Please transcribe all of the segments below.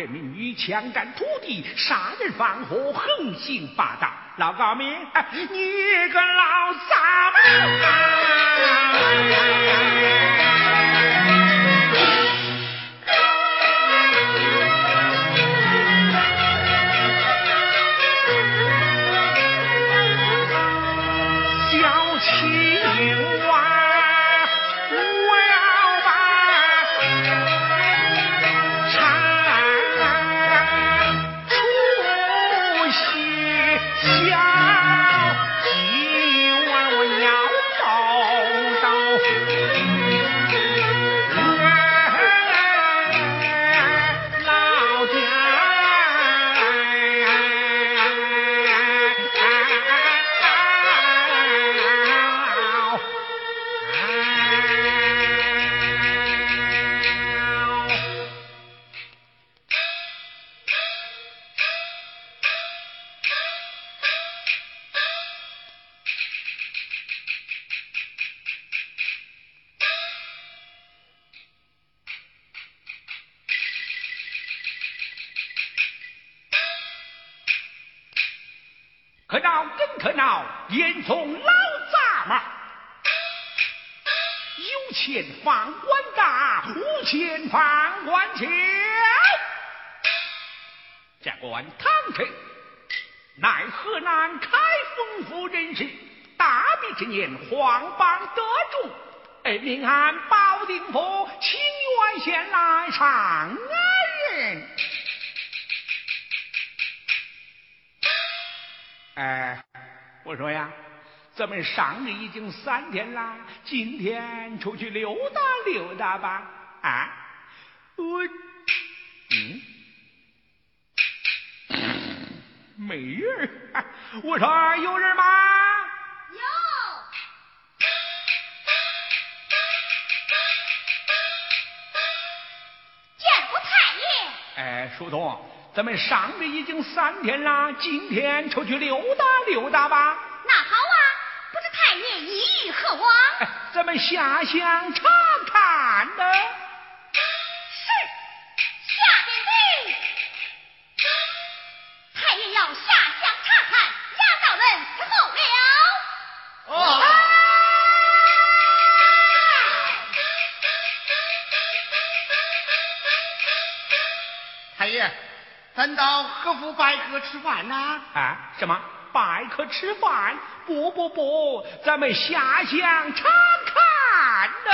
这民女强占土地，杀人放火，横行霸道。老高明，你个老杂毛！可恼更可恼，严嵩老杂毛，有钱放官大，无钱放官小。下官贪臣，乃河南开封府人士，大明之年，黄榜得中，哎，名安保定府清苑县来上安人。咱们上任已经三天了，今天出去溜达溜达吧。啊，我，嗯，没人。我说有人吗？有。见过太爷。哎，书童，咱们上任已经三天了，今天出去溜达溜达吧。那好啊。不知太爷意欲何往？咱们下乡查到何府拜客吃饭呐？啊？什么？拜客吃饭？不不不，咱们下乡查看呢。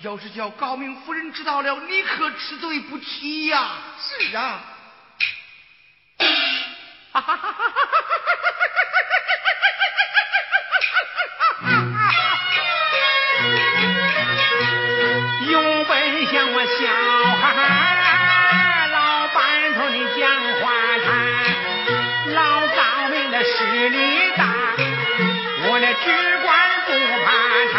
要是叫高明夫人知道了，你可吃罪不起呀！是啊。势力大，我那只管不怕他，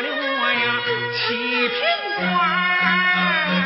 的做了呀七品官。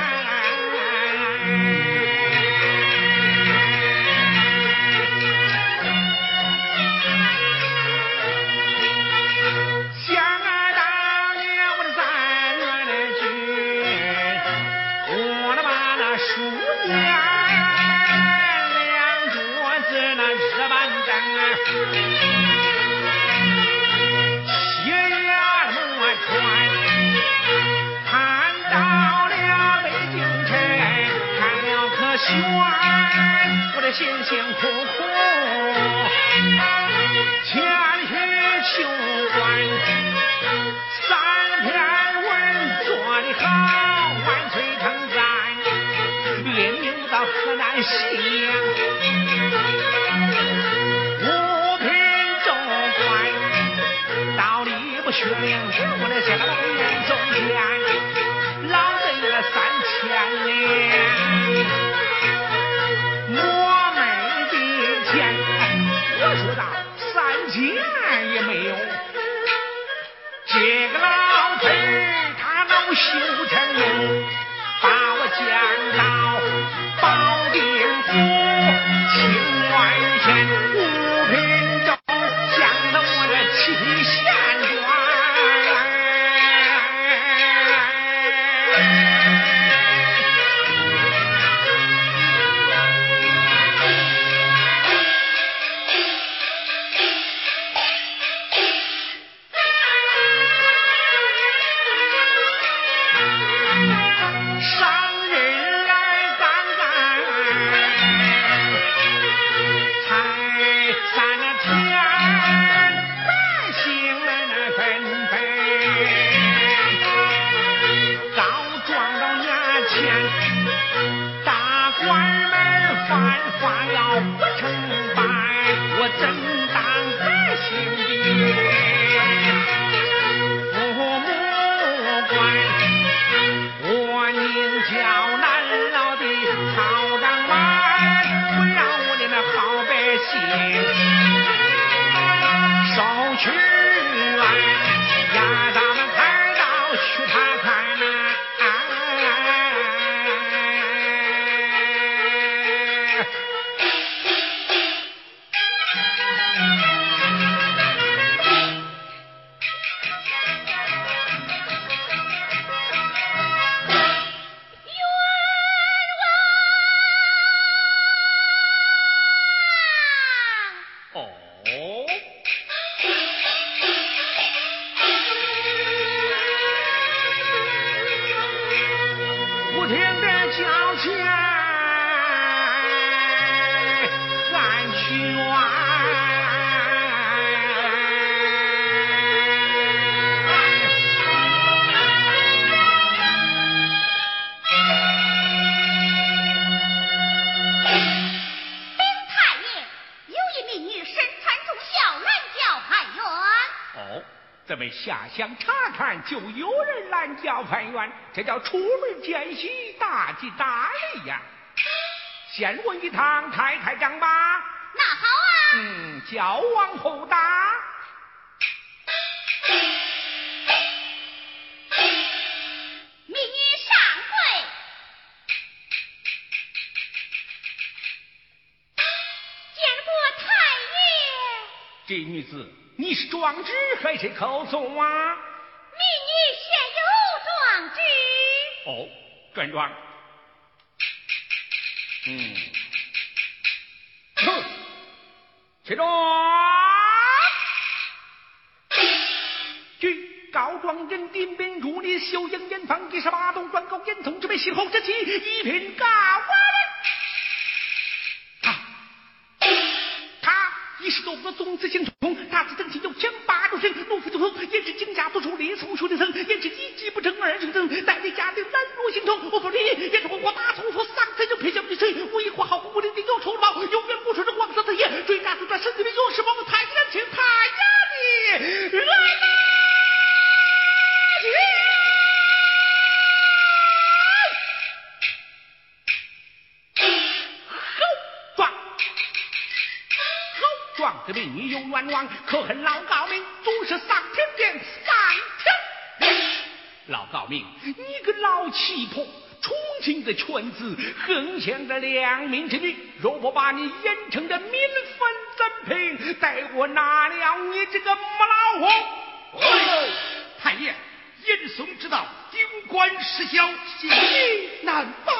辛辛苦苦，千去求官，三篇文做的好，万岁称赞，列名到河南西阳，下乡查看，就有人拦轿判员，这叫出门见喜，大吉大利呀！先问一趟太太丈吧。那好啊。嗯，叫往后打。这女子。你是壮志还是口诵啊？民女现有壮志。哦，转转。嗯，哼，起状。据告状人丁兵如你修营严防一十八洞转告严嵩之辈，先后之起一品高官。一十多个宗子行冲，大字登基有枪八路神，怒夫就横，言之惊驾做出力从出的僧，言之一计不成二成僧，带领家丁拦路行通，我不理，言之我国大从说丧才就偏向于谁？我一国好武林的有仇报，有冤无仇的王色的夜，追杀追抓身体的有事王太监，请气魄，重庆的圈子横向的良民之女，若不把你演成这民愤怎平？待我拿了你这个母老虎！太爷，严嵩知道，顶官失孝，心难保。